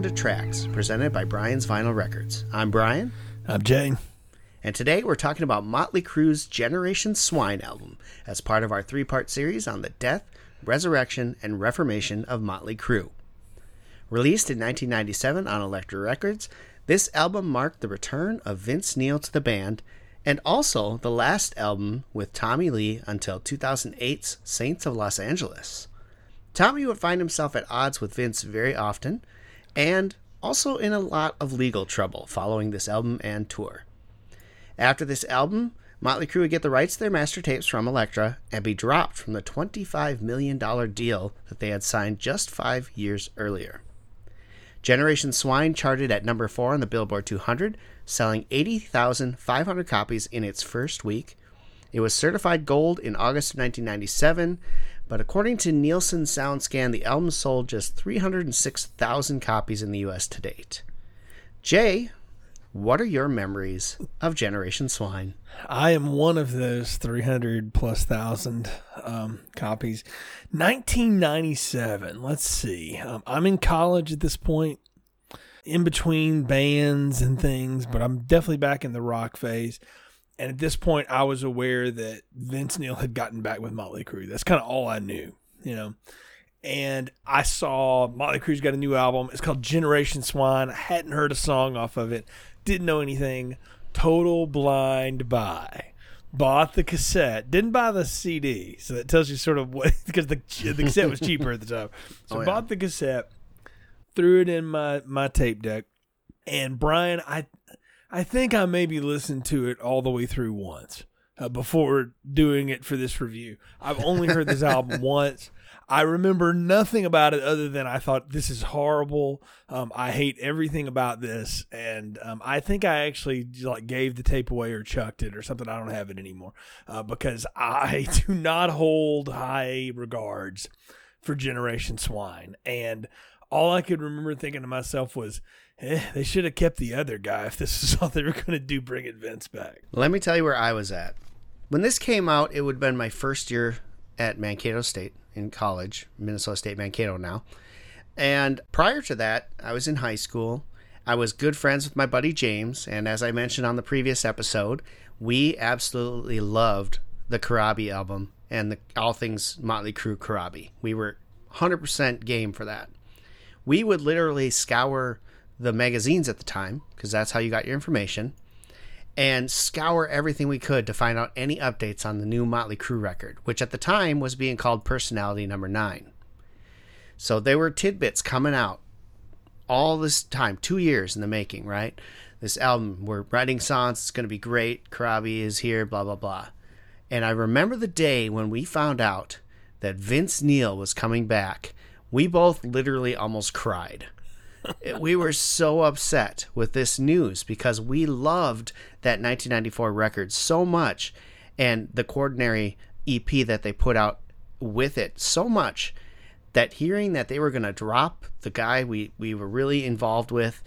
Welcome to Tracks, presented by Brian's Vinyl Records. I'm Brian, I'm Jane. and today we're talking about Motley Crue's Generation Swine album as part of our three part series on the death, resurrection, and reformation of Motley Crue. Released in 1997 on Elektra Records, this album marked the return of Vince Neil to the band and also the last album with Tommy Lee until 2008's Saints of Los Angeles. Tommy would find himself at odds with Vince very often and also in a lot of legal trouble following this album and tour. After this album, Motley Crue would get the rights to their master tapes from Elektra and be dropped from the $25 million deal that they had signed just five years earlier. Generation Swine charted at number 4 on the Billboard 200, selling 80,500 copies in its first week. It was certified gold in August of 1997, but according to Nielsen SoundScan, the album sold just 306,000 copies in the US to date. Jay, what are your memories of Generation Swine? I am one of those 300 plus thousand um, copies. 1997. Let's see. Um, I'm in college at this point, in between bands and things, but I'm definitely back in the rock phase. And at this point, I was aware that Vince Neil had gotten back with Motley Crue. That's kind of all I knew, you know. And I saw Motley Crue's got a new album. It's called Generation Swine. I hadn't heard a song off of it, didn't know anything. Total blind buy. Bought the cassette, didn't buy the CD, so that tells you sort of what because the the cassette was cheaper at the time. So Oh, yeah. bought the cassette, threw it in my my tape deck, and Brian, I I think I maybe listened to it all the way through once uh, before doing it for this review. I've only heard this album once. I remember nothing about it other than I thought this is horrible. Um, I hate everything about this, and um, I think I actually like gave the tape away or chucked it or something. I don't have it anymore uh, because I do not hold high regards for Generation Swine, and all I could remember thinking to myself was, eh, they should have kept the other guy if this is all they were going to do, bringing Vince back. Let me tell you where I was at. When this came out, it would have been my first year at Mankato State in college, Minnesota State Mankato now. And prior to that, I was in high school. I was good friends with my buddy James, and as I mentioned on the previous episode, we absolutely loved the Corabi album and the all things Motley Crue Corabi. We were 100% game for that. We would literally scour the magazines at the time because that's how you got your information and scour everything we could to find out any updates on the new Motley Crue record, which at the time was being called Personality Number 9. So there were tidbits coming out all this time, two years in the making, right? This album, we're writing songs, it's going to be great. Corabi is here, blah, blah, blah. And I remember the day when we found out that Vince Neil was coming back. We both literally almost cried we were so upset with this news because we loved that 1994 record so much and the Quaternary EP that they put out with it so much that hearing that they were going to drop the guy we, we were really involved with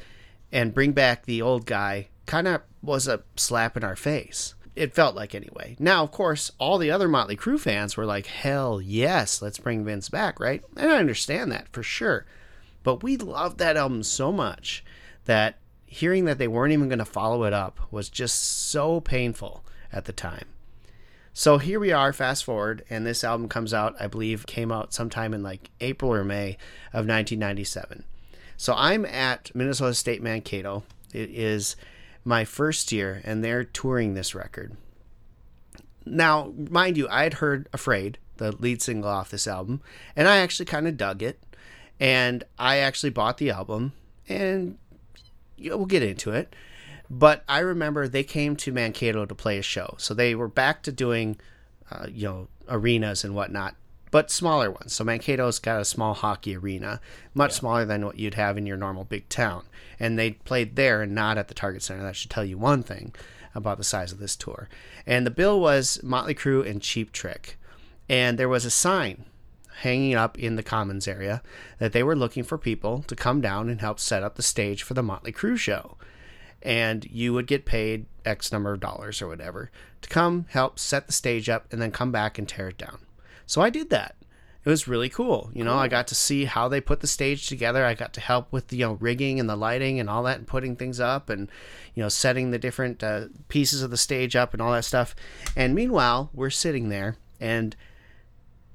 and bring back the old guy kind of was a slap in our face. It felt like anyway. Now, of course, all the other Motley Crue fans were like, hell yes, let's bring Vince back, right? And I understand that for sure. But we loved that album so much that hearing that they weren't even going to follow it up was just so painful at the time. So here we are, fast forward, and this album comes out, I believe, came out sometime in like April or May of 1997. So I'm at Minnesota State Mankato. It is my first year, and they're touring this record. Now, mind you, I had heard Afraid, the lead single off this album, and I actually kind of dug it. And I actually bought the album, and you know, we'll get into it. But I remember they came to Mankato to play a show, so they were back to doing, uh, you know, arenas and whatnot, but smaller ones. So Mankato's got a small hockey arena, much smaller than what you'd have in your normal big town, and they played there and not at the Target Center. That should tell you one thing about the size of this tour. And the bill was Motley Crue and Cheap Trick, and there was a sign hanging up in the commons area that they were looking for people to come down and help set up the stage for the Motley Crue show. And you would get paid X number of dollars or whatever to come help set the stage up and then come back and tear it down. So I did that. it was really cool. You know, I got to see how they put the stage together. I got to help with the you know rigging and the lighting and all that, and putting things up, and you know setting the different uh, pieces of the stage up and all that stuff. And meanwhile, we're sitting there and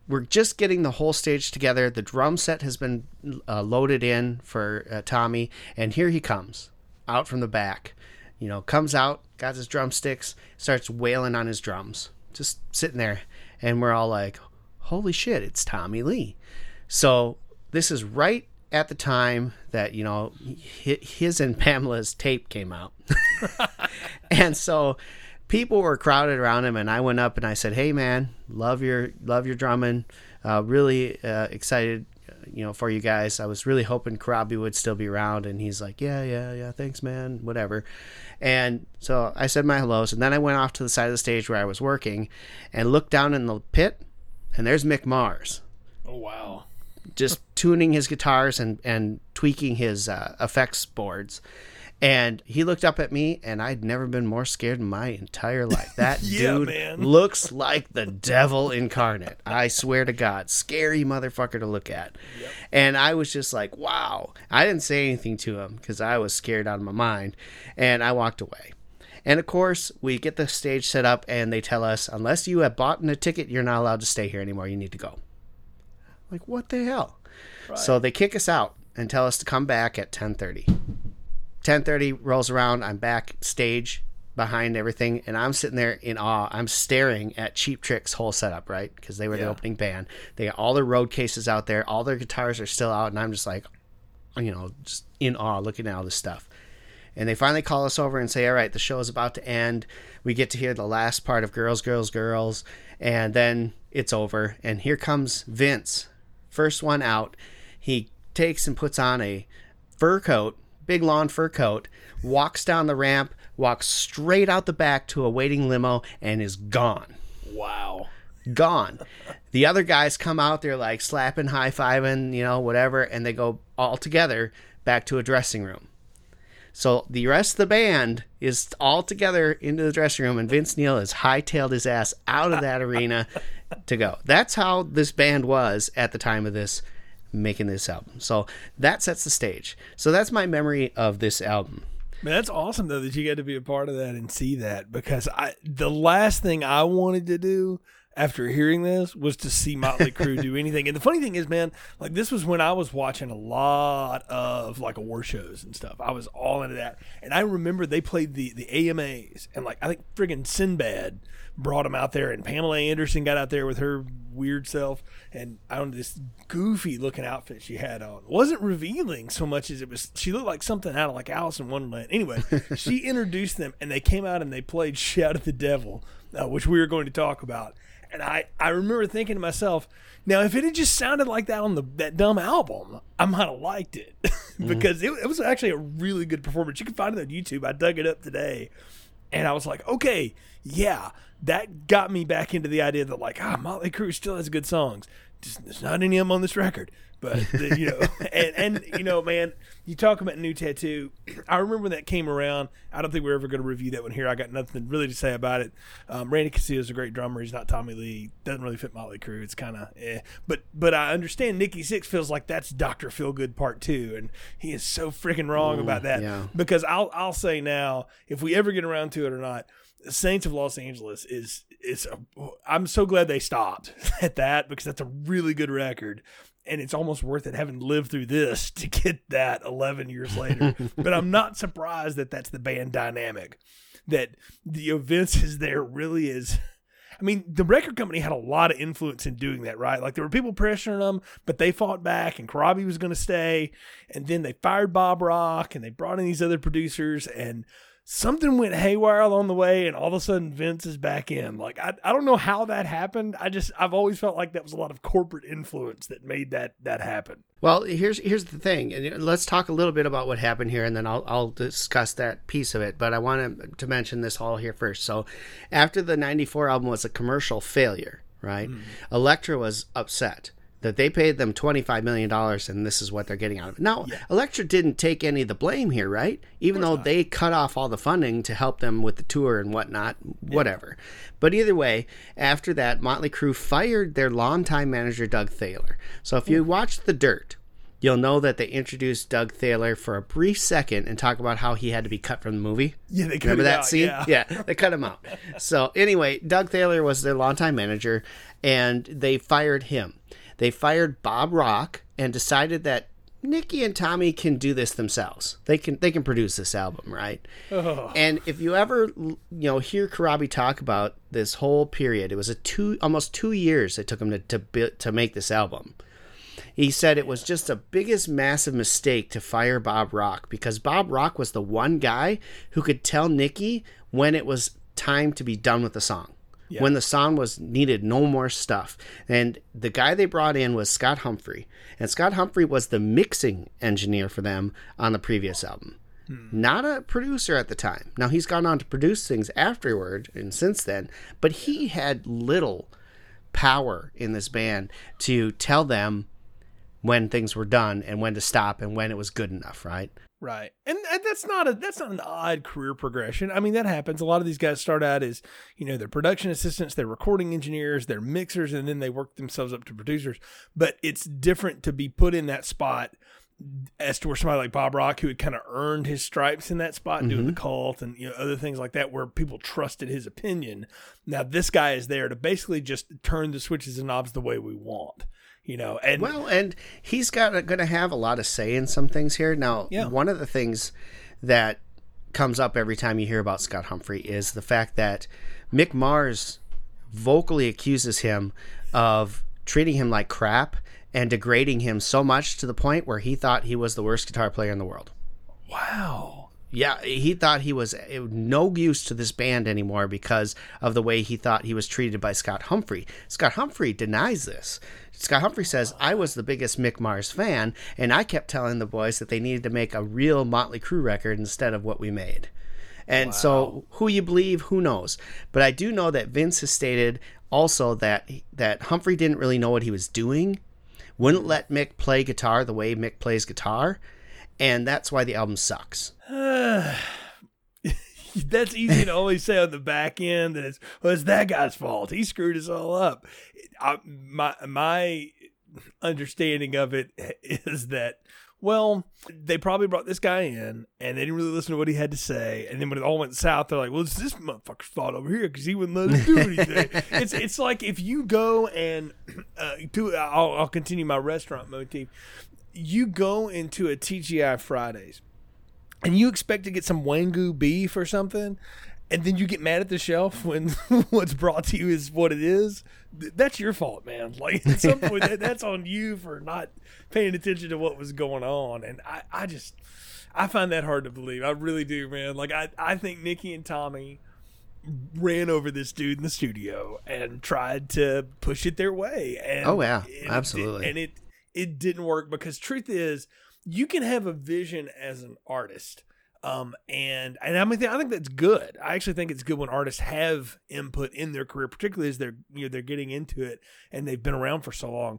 we're just getting the whole stage together. The drum set has been uh, loaded in for uh, Tommy, and here he comes out from the back. You know, comes out, got his drumsticks, starts wailing on his drums, just sitting there, and we're all like, "Holy shit, it's Tommy Lee!" So this is right at the time that you know his and Pamela's tape came out, and so people were crowded around him, and I went up and I said, "Hey, man, love your love your drumming. Uh, really uh, excited, you know, for you guys. I was really hoping Corabi would still be around." And he's like, "Yeah, yeah, yeah. Thanks, man. Whatever." And so I said my hellos, and then I went off to the side of the stage where I was working, and looked down in the pit, and there's Mick Mars. Oh wow! Just tuning his guitars and and tweaking his uh, effects boards and he looked up at me, and I'd never been more scared in my entire life. That yeah, dude man. looks like the devil incarnate. I swear to God, scary motherfucker to look at. Yep. And I was just like, wow. I didn't say anything to him because I was scared out of my mind, and I walked away. And of course, we get the stage set up, and they tell us, unless you have bought a ticket, you're not allowed to stay here anymore. You need to go. Like, what the hell? Right. So they kick us out and tell us to come back at 10:30. 10:30 rolls around. I'm backstage behind everything, and I'm sitting there in awe. I'm staring at Cheap Trick's whole setup, right? Because they were the opening band. They got all their road cases out there. All their guitars are still out, and I'm just like, you know, just in awe looking at all this stuff. And they finally call us over and say, "All right, the show is about to end. We get to hear the last part of Girls, Girls, Girls, and then it's over. And here comes Vince, first one out. He takes and puts on a fur coat, big lawn fur coat, walks down the ramp, walks straight out the back to a waiting limo, and is gone Wow. gone. The other guys come out, they're like slapping, high fiving, you know, whatever, and they go all together back to a dressing room. So the rest of the band is all together into the dressing room, and Vince Neil has hightailed his ass out of that arena to go. That's how this band was at the time of this making this album. So that sets the stage. So that's my memory of this album. Man, that's awesome though that you got to be a part of that and see that because I the last thing I wanted to do after hearing this was to see Motley Crue do anything. And the funny thing is, man, like this was when I was watching a lot of like award shows and stuff. I was all into that, and I remember they played the the AMAs, and like I think friggin' Sinbad brought them out there, and Pamela Anderson got out there with her weird self, and I don't know this goofy looking outfit she had on It wasn't revealing so much as it was. She looked like something out of like Alice in Wonderland. Anyway, she introduced them, and they came out and they played "Shout at the Devil," uh, which we were going to talk about. And I, I remember thinking to myself, now if it had just sounded like that on the that dumb album, I might have liked it because it, it was actually a really good performance. You can find it on YouTube. I dug it up today, and I was like, okay, yeah, that got me back into the idea that like, ah, Motley Crue still has good songs. Just, there's not any of them on this record, but the, you know, and and you know, man, you talk about new tattoo. I remember when that came around. I don't think we're ever going to review that one here. I got nothing really to say about it. Um, Randy Castillo is a great drummer. He's not Tommy Lee. Doesn't really fit Motley Crue. It's kind of eh. But but I understand Nikki Sixx feels like that's Doctor Feelgood Part Two, and he is so freaking wrong about that. yeah. Because I'll I'll say now, if we ever get around to it or not, Saints of Los Angeles is is a, I'm so glad they stopped at that because that's a really good record and it's almost worth it having lived through this to get that 11 years later but I'm not surprised that that's the band dynamic that the events is there really is I mean, the record company had a lot of influence in doing that, right? Like there were people pressuring them, but they fought back, and Corabi was going to stay, and then they fired Bob Rock, and they brought in these other producers, and something went haywire along the way, and all of a sudden Vince is back in. Like I, I don't know how that happened. I just I've always felt like that was a lot of corporate influence that made that that happen. Well, here's here's the thing. and Let's talk a little bit about what happened here, and then I'll I'll discuss that piece of it. But I want to mention this all here first. So, after the '94 album was a commercial failure, right? Hmm. Elektra was upset that they paid them $25 million and this is what they're getting out of it. Now, Yeah. Elektra didn't take any of the blame here, right? Even though they cut off all the funding to help them with the tour and whatnot, whatever. But either way, after that, Motley Crue fired their longtime manager, Doug Thaler. So if you watch The Dirt, you'll know that they introduced Doug Thaler for a brief second and talk about how he had to be cut from the movie. Yeah, they cut Remember that out, scene? yeah. they cut him out. So anyway, Doug Thaler was their longtime manager, and they fired him. They fired Bob Rock and decided that Nikki and Tommy can do this themselves. They can they can produce this album, right? Oh. And if you ever you know hear Corabi talk about this whole period, it was a two almost two years it took him to to, to make this album. He said it was just the biggest massive mistake to fire Bob Rock because Bob Rock was the one guy who could tell Nikki when it was time to be done with the song. When the song was needed no more stuff. And the guy they brought in was Scott Humphrey. And Scott Humphrey was the mixing engineer for them on the previous album. Hmm. Not a producer at the time. Now he's gone on to produce things afterward and since then, but he had little power in this band to tell them when things were done and when to stop and when it was good enough, right? Right. And, and that's not a that's not an odd career progression. I mean, that happens. A lot of these guys start out as, you know, they're production assistants, they're recording engineers, they're mixers, and then they work themselves up to producers. But it's different to be put in that spot as to where somebody like Bob Rock, who had kind of earned his stripes in that spot, doing the mm-hmm. cult and you know other things like that, where people trusted his opinion. Now this guy is there to basically just turn the switches and knobs the way we want, you know. And Well, and he's got going to have a lot of say in some things here. Now, Yeah. one of the things that comes up every time you hear about Scott Humphrey is the fact that Mick Mars vocally accuses him of treating him like crap and degrading him so much to the point where he thought he was the worst guitar player in the world. wow, Yeah, he thought he was eh, no use to this band anymore because of the way he thought he was treated by Scott Humphrey. Scott Humphrey denies this. Scott Humphrey says, I was the biggest Mick Mars fan, and I kept telling the boys that they needed to make a real Motley Crue record instead of what we made. And so, who you believe, who knows? But I do know that Vince has stated also that that Humphrey didn't really know what he was doing, wouldn't let Mick play guitar the way Mick plays guitar, and that's why the album sucks. that's easy to always say on the back end that it's well, it's that guy's fault. He screwed us all up. I, my my understanding of it is that well, they probably brought this guy in and they didn't really listen to what he had to say. And then when it all went south, they're like, "Well, it's this motherfucker's fault over here because he wouldn't let us do anything." it's it's like if you go and uh, do. I'll, I'll continue my restaurant motif. You go into a TGI Fridays and you expect to get some Wagyu beef or something, and then you get mad at the shelf when what's brought to you is what it is, th- that's your fault, man. Like at some point, that, that's on you for not paying attention to what was going on. And I, I just, I find that hard to believe. I really do, man. Like I, I think Nikki and Tommy ran over this dude in the studio and tried to push it their way. And Oh, yeah. and it did- Absolutely. and it it didn't work because truth is, you can have a vision as an artist. Um, and and I mean, I think that's good. I actually think it's good when artists have input in their career, particularly as they're you know they're getting into it and they've been around for so long.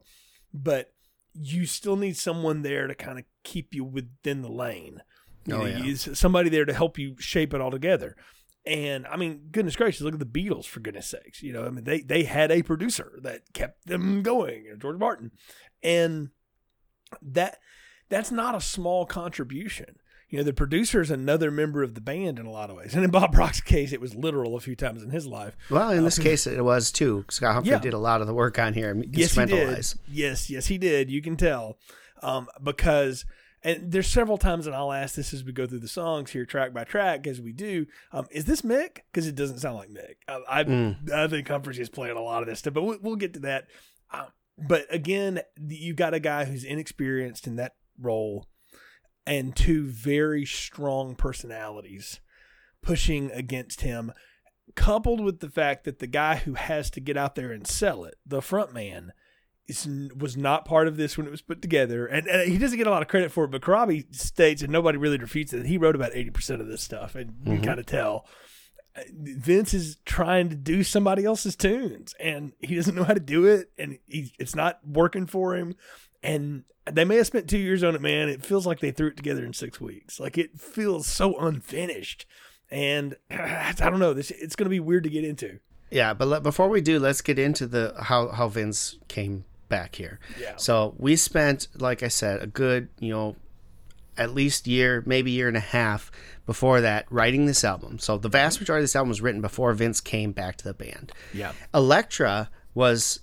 But you still need someone there to kind of keep you within the lane. You Oh, know, yeah. somebody there to help you shape it all together. And I mean, goodness gracious, look at the Beatles for goodness sakes. You know, I mean, they they had a producer that kept them going, you know, George Martin, and that that's not a small contribution. You know, the producer is another member of the band in a lot of ways. And in Bob Rock's case, it was literal a few times in his life. Well, in this case, it was too. Scott Humphrey Yeah. did a lot of the work on here, Yes, he did. Yes, yes, he did. You can tell um, because, and there's several times, and I'll ask this as we go through the songs here, track by track, as we do. Um, is this Mick? Because it doesn't sound like Mick. I, I, Mm. I think Humphreys is playing a lot of this stuff, but we'll, we'll get to that. Um, but again, you've got a guy who's inexperienced in that role, and two very strong personalities pushing against him coupled with the fact that the guy who has to get out there and sell it, the front man, is, was not part of this when it was put together. And, and he doesn't get a lot of credit for it, but Corabi states, and nobody really refutes it, that he wrote about 80% of this stuff, and you Mhm. kind of tell. Vince is trying to do somebody else's tunes and he doesn't know how to do it and he, it's not working for him. And they may have spent two years on it, man. It feels like they threw it together in six weeks. Like it feels so unfinished. And I don't know. This it's going to be weird to get into. Yeah, but let, before we do, let's get into the how how Vince came back here. Yeah. So we spent, like I said, a good you know at least year, maybe year and a half before that writing this album. So the vast majority of this album was written before Vince came back to the band. Yeah. Elektra was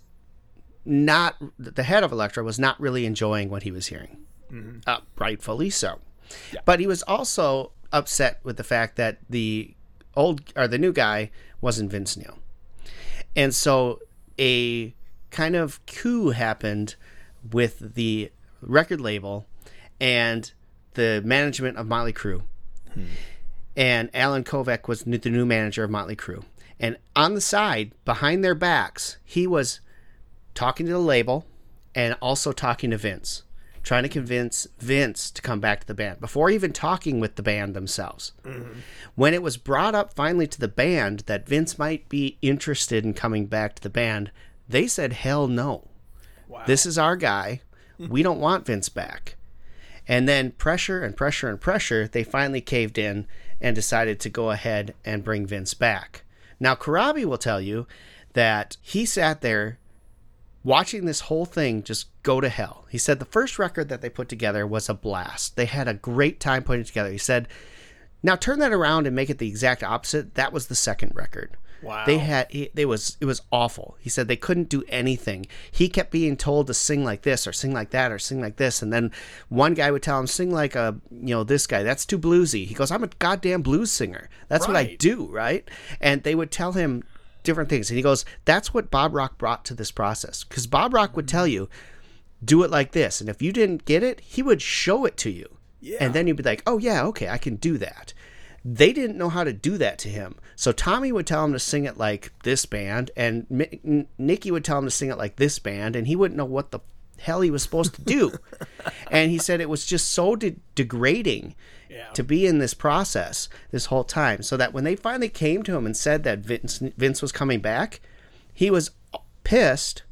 not the head of Elektra was not really enjoying what he was hearing, mm-hmm. uh, rightfully so. Yeah. But he was also upset with the fact that the old or the new guy wasn't Vince Neil, and so a kind of coup happened with the record label and the management of Motley Crue. Hmm. And Allen Kovac was the new manager of Motley Crue. And on the side, behind their backs, he was talking to the label and also talking to Vince, trying to convince Vince to come back to the band before even talking with the band themselves. Mm-hmm. When it was brought up finally to the band that Vince might be interested in coming back to the band, they said, hell no. Wow. This is our guy. we don't want Vince back. And then pressure and pressure and pressure, they finally caved in and decided to go ahead and bring Vince back. Now, Corabi will tell you that he sat there watching this whole thing just go to hell. He said the first record that they put together was a blast. They had a great time putting it together. He said, now turn that around and make it the exact opposite. That was the second record. Wow. They had it was it was awful. He said they couldn't do anything. He kept being told to sing like this or sing like that or sing like this and then one guy would tell him sing like a you know this guy. That's too bluesy. He goes, "I'm a goddamn blues singer. That's right. what I do, right?" And they would tell him different things. And he goes, "That's what Bob Rock brought to this process." Cuz Bob Rock would tell mm-hmm. you, "Do it like this." And if you didn't get it, he would show it to you. Yeah. And then you'd be like, "Oh yeah, okay, I can do that." They didn't know how to do that to him. So Tommy would tell him to sing it like this band, and M- Nikki would tell him to sing it like this band, and he wouldn't know what the hell he was supposed to do. and he said it was just so de- degrading yeah. to be in this process this whole time. So that when they finally came to him and said that Vince, Vince was coming back, he was pissed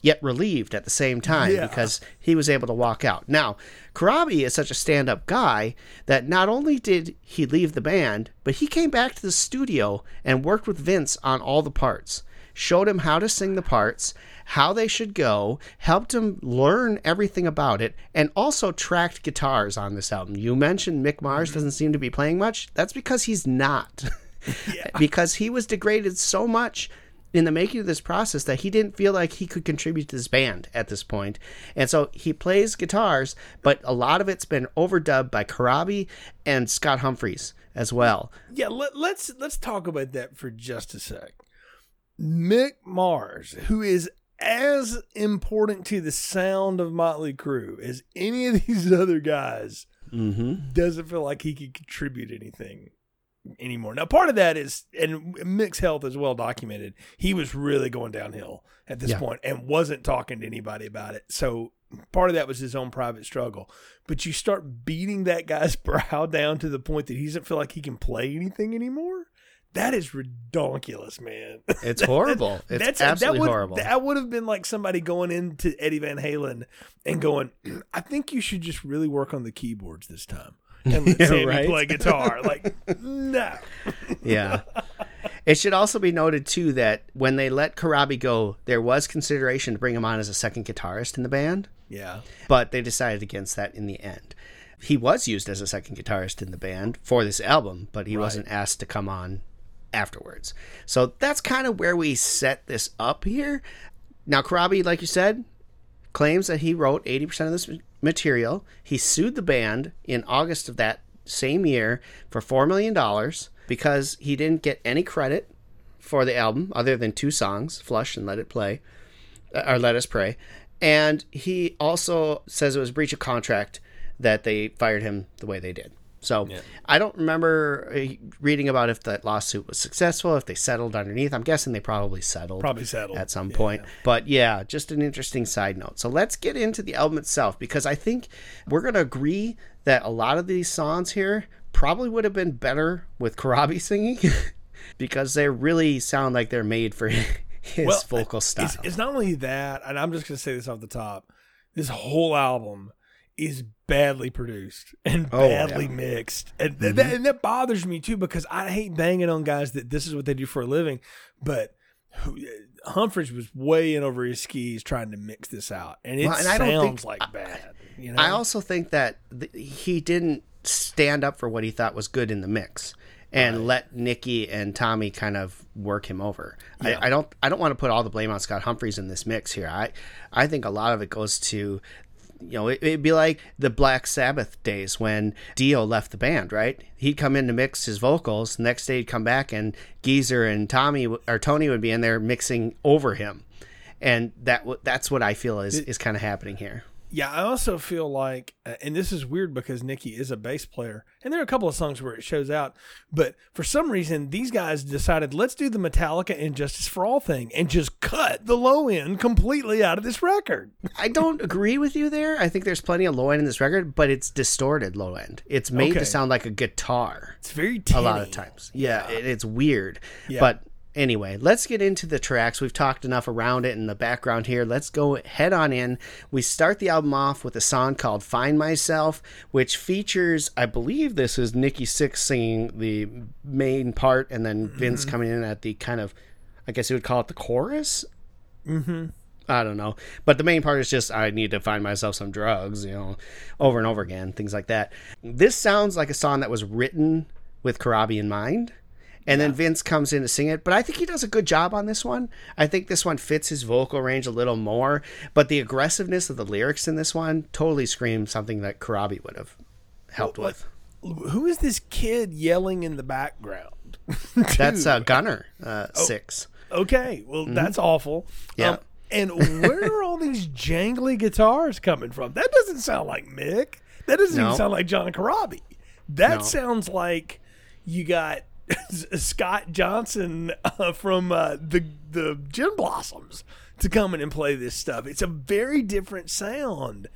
yet relieved at the same time yeah. because he was able to walk out. Now, Corabi is such a stand up guy that not only did he leave the band, but he came back to the studio and worked with Vince on all the parts, showed him how to sing the parts, how they should go, helped him learn everything about it, and also tracked guitars on this album. You mentioned Mick Mars mm-hmm. doesn't seem to be playing much. That's because he's not. yeah. because he was degraded so much in the making of this process that he didn't feel like he could contribute to this band at this point. And so he plays guitars, but a lot of it's been overdubbed by Corabi and Scott Humphreys as well. Yeah, let, let's let's talk about that for just a sec. Mick Mars, who is as important to the sound of Motley Crue as any of these other guys, mm-hmm. doesn't feel like he could contribute anything anymore. Now, part of that is, and Mick's health is well documented. He was really going downhill at this yeah. point and wasn't talking to anybody about it. So part of that was his own private struggle. But you start beating that guy's brow down to the point that he doesn't feel like he can play anything anymore. That is ridiculous, man. It's horrible. It's That's, absolutely that would, horrible. That would have been like somebody going into Eddie Van Halen and going, I think you should just really work on the keyboards this time and let yeah, Sammy right? play guitar. Like, no. yeah. It should also be noted too that when they let Corabi go, there was consideration to bring him on as a second guitarist in the band. Yeah. But they decided against that in the end. He was used as a second guitarist in the band for this album, but he right. wasn't asked to come on afterwards. So that's kind of where we set this up here. Now, Corabi, like you said, claims that he wrote 80% of this material. He sued the band in August of that same year for $4 million because he didn't get any credit for the album other than two songs, Flush and Let It Play, uh, or Let Us Pray. And he also says it was breach of contract that they fired him the way they did. So yeah. I don't remember uh, reading about if that lawsuit was successful, if they settled underneath. I'm guessing they probably settled. Probably settled at some yeah. point. But yeah, just an interesting side note. So let's get into the album itself because I think we're going to agree that a lot of these songs here probably would have been better with Corabi singing. because they really sound like they're made for his Well, vocal style. It's, it's not only that, and I'm just going to say this off the top. This whole album is badly produced and Oh, badly yeah. mixed, and, th- that, mm-hmm. and that bothers me too because I hate banging on guys that this is what they do for a living. But who, uh, Humphreys was way in over his skis trying to mix this out, and it Well, and I sounds don't think- like bad. You know, I also think that th- he didn't stand up for what he thought was good in the mix and let Nikki and Tommy kind of work him over. Yeah. I, I don't I don't want to put all the blame on Scott Humphreys in this mix here. I I think a lot of it goes to you know, it, it'd be like the Black Sabbath days when Dio left the band, right? He'd come in to mix his vocals. Next day, he'd come back, and Geezer and Tommy or Tony would be in there mixing over him, and that w- that's what I feel is is kind of happening here. Yeah, I also feel like, uh, and this is weird because Nikki is a bass player, and there are a couple of songs where it shows out, but for some reason, these guys decided let's do the Metallica And Justice for All thing and just cut the low end completely out of this record. I don't agree with you there. I think there's plenty of low end in this record, but it's distorted low end. It's made Okay. to sound like a guitar It's very a lot of tinny. times. Yeah, it, it's weird. Yeah. But anyway, let's get into the tracks. We've talked enough around it in the background here. Let's go head on in. We start the album off with a song called Find Myself, which features, I believe this is Nikki Sixx singing the main part and then Vince Mm-hmm. coming in at the kind of, I guess you would call it the chorus. Mm-hmm. I don't know. But the main part is just I need to find myself some drugs, you know, over and over again, things like that. This sounds like a song that was written with Corabi in mind. And then Vince comes in to sing it, but I think he does a good job on this one. I think this one fits his vocal range a little more, but the aggressiveness of the lyrics in this one totally screams something that Corabi would have helped with. Who is this kid yelling in the background? That's uh, Gunner uh, Sixx. Okay, well, that's awful. Mm-hmm. Yeah. Um, and where are all these jangly guitars coming from? That doesn't sound like Mick. That doesn't No. even sound like John Corabi. That No. sounds like you got Scott Johnson uh, from uh, the the Gin Blossoms to come in and play this stuff. It's a very different sound.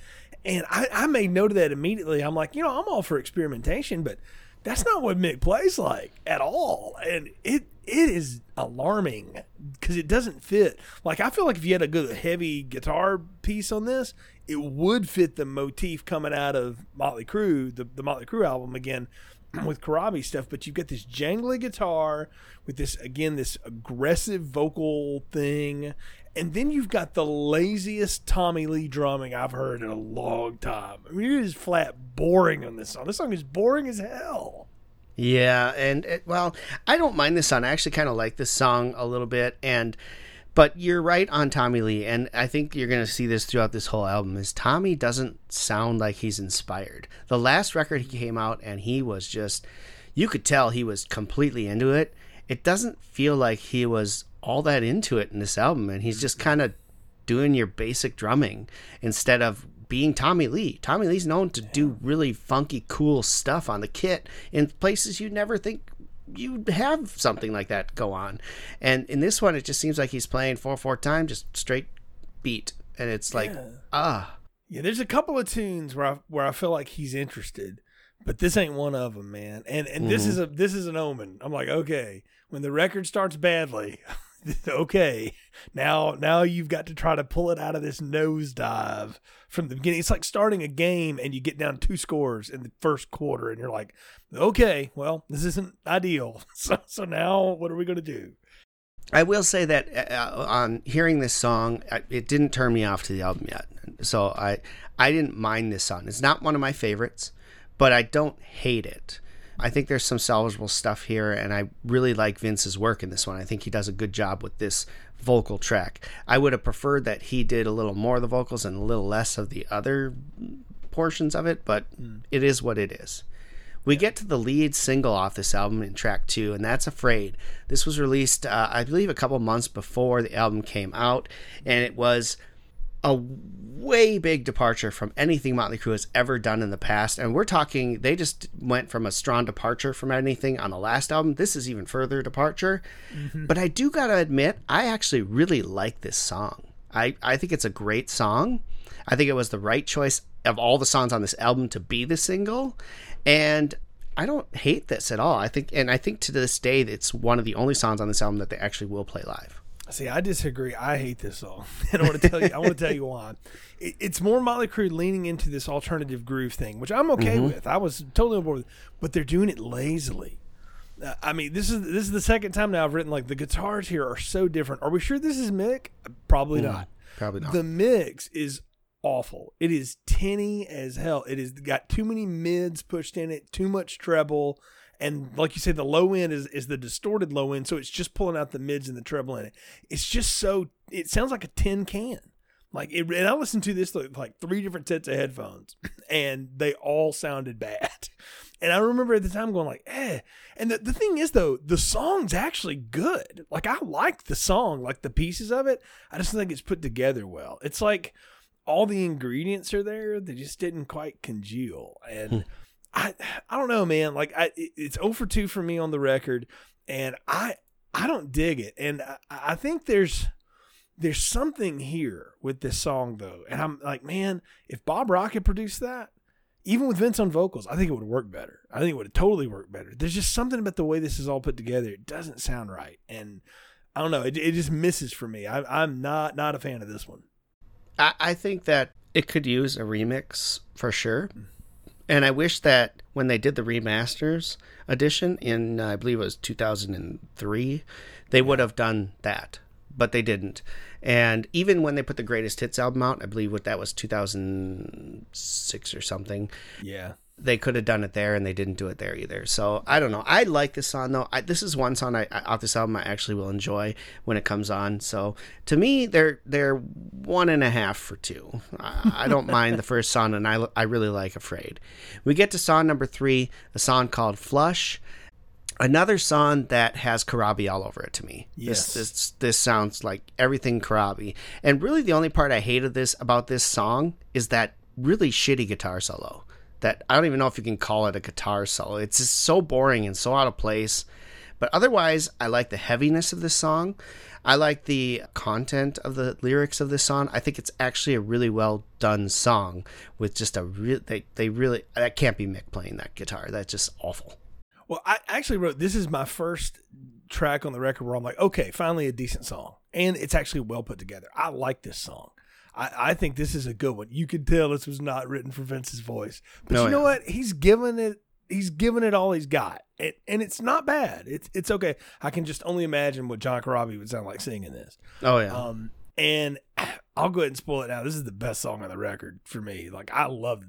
And I, I made note of that immediately. I'm like, you know, I'm all for experimentation, but that's not what Mick plays like at all. And it it is alarming because it doesn't fit. Like I feel like if you had a good heavy guitar piece on this, it would fit the motif coming out of Motley Crue, the, the Motley Crue album again with Corabi stuff, but you've got this jangly guitar with this again this aggressive vocal thing, and then you've got the laziest Tommy Lee drumming I've heard in a long time. I mean, it is flat boring on this song. This song is boring as hell. Yeah, and it, well, I don't mind this song. I actually kind of like this song a little bit, and but you're right on Tommy Lee, and I think you're gonna see this throughout this whole album. Is Tommy doesn't sound like he's inspired. The last record he came out, and he was just, you could tell he was completely into it. It doesn't feel like he was all that into it in this album, and he's just kind of doing your basic drumming instead of being Tommy Lee. Tommy Lee's known to do really funky, cool stuff on the kit in places you'd never think you'd have something like that go on. And in this one, it just seems like he's playing four four time, just straight beat, and it's like ah. Yeah, there's a couple of tunes where I where I feel like he's interested, but this ain't one of them, man. And and this is a this is an omen. I'm like, okay, when the record starts badly, okay, now now you've got to try to pull it out of this nosedive from the beginning. It's like starting a game and you get down two scores in the first quarter, and you're like, okay, well, this isn't ideal. So so now what are we gonna do? I will say that uh, on hearing this song, uh, it didn't turn me off to the album yet. So I I didn't mind this song. It's not one of my favorites, but I don't hate it. I think there's some salvageable stuff here, and I really like Vince's work in this one. I think he does a good job with this vocal track. I would have preferred that he did a little more of the vocals and a little less of the other portions of it, but it is what it is. We get to the lead single off this album in track two, and that's Afraid. This was released, uh, I believe, a couple months before the album came out, and it was a way big departure from anything Motley Crue has ever done in the past. And we're talking, they just went from a strong departure from anything on the last album. This is even further departure. Mm-hmm. But I do got to admit, I actually really like this song. I, I think it's a great song. I think it was the right choice of all the songs on this album to be the single. And I don't hate this at all. I think, and I think to this day, it's one of the only songs on this album that they actually will play live. See, I disagree. I hate this song, and I want to tell you. I want to tell you why. It, it's more Motley Crue leaning into this alternative groove thing, which I'm okay Mm-hmm. with. I was totally on board with, but they're doing it lazily. Uh, I mean, this is this is the second time now I've written like the guitars here are so different. Are we sure this is Mick? Probably not. Probably not. The mix is awful. It is tinny as hell. It has got too many mids pushed in it, too much treble, and like you said, the low end is is the distorted low end, so it's just pulling out the mids and the treble in it. It's just so. It sounds like a tin can. Like it, and I listened to this like, like three different sets of headphones, and they all sounded bad. And I remember at the time going like, eh. And the, the thing is though, the song's actually good. Like I like the song, like the pieces of it. I just think it's put together well. It's like all the ingredients are there, they just didn't quite congeal. And I I don't know, man. Like I it's 0 for 2 for me on the record, and I I don't dig it. And I, I think there's there's something here with this song though. And I'm like, man, if Bob Rock had produced that, even with Vince on vocals, I think it would worked better. I think it would have totally worked better. There's just something about the way this is all put together. It doesn't sound right. And I don't know. It, it just misses for me. I, I'm not not a fan of this one. I, I think that it could use a remix for sure. Mm. And I wish that when they did the remasters edition in, uh, I believe it was 2003, they would have done that, but they didn't. And even when they put the greatest hits album out, I believe what that was 2006 or something, Yeah. They could have done it there and they didn't do it there either. So I don't know. I like this song though. I, this is one song I, I- off this album I actually will enjoy when it comes on. So to me, they're they're one and a half for two. I, I don't mind the first song and I I really like Afraid. We get to song number three, a song called Flush. Another song that has Corabi all over it to me. Yes. This, this this sounds like everything Corabi. And really the only part I hated this about this song is that really shitty guitar solo. That I don't even know if you can call it a guitar solo. It's just so boring and so out of place. But otherwise, I like the heaviness of this song. I like the content of the lyrics of this song. I think it's actually a really well done song with just a real. They they really that can't be Mick playing that guitar. That's just awful. Well, I actually wrote this is my first track on the record where I'm like, okay, finally a decent song. And it's actually well put together. I like this song. I, I think this is a good one. You could tell this was not written for Vince's voice. But Oh, you know yeah. what? He's given it he's given it all he's got. It, and it's not bad. It's it's okay. I can just only imagine what John Corabi would sound like singing this. Oh yeah. Um, and I'll go ahead and spoil it now. This is the best song on the record for me. Like I love,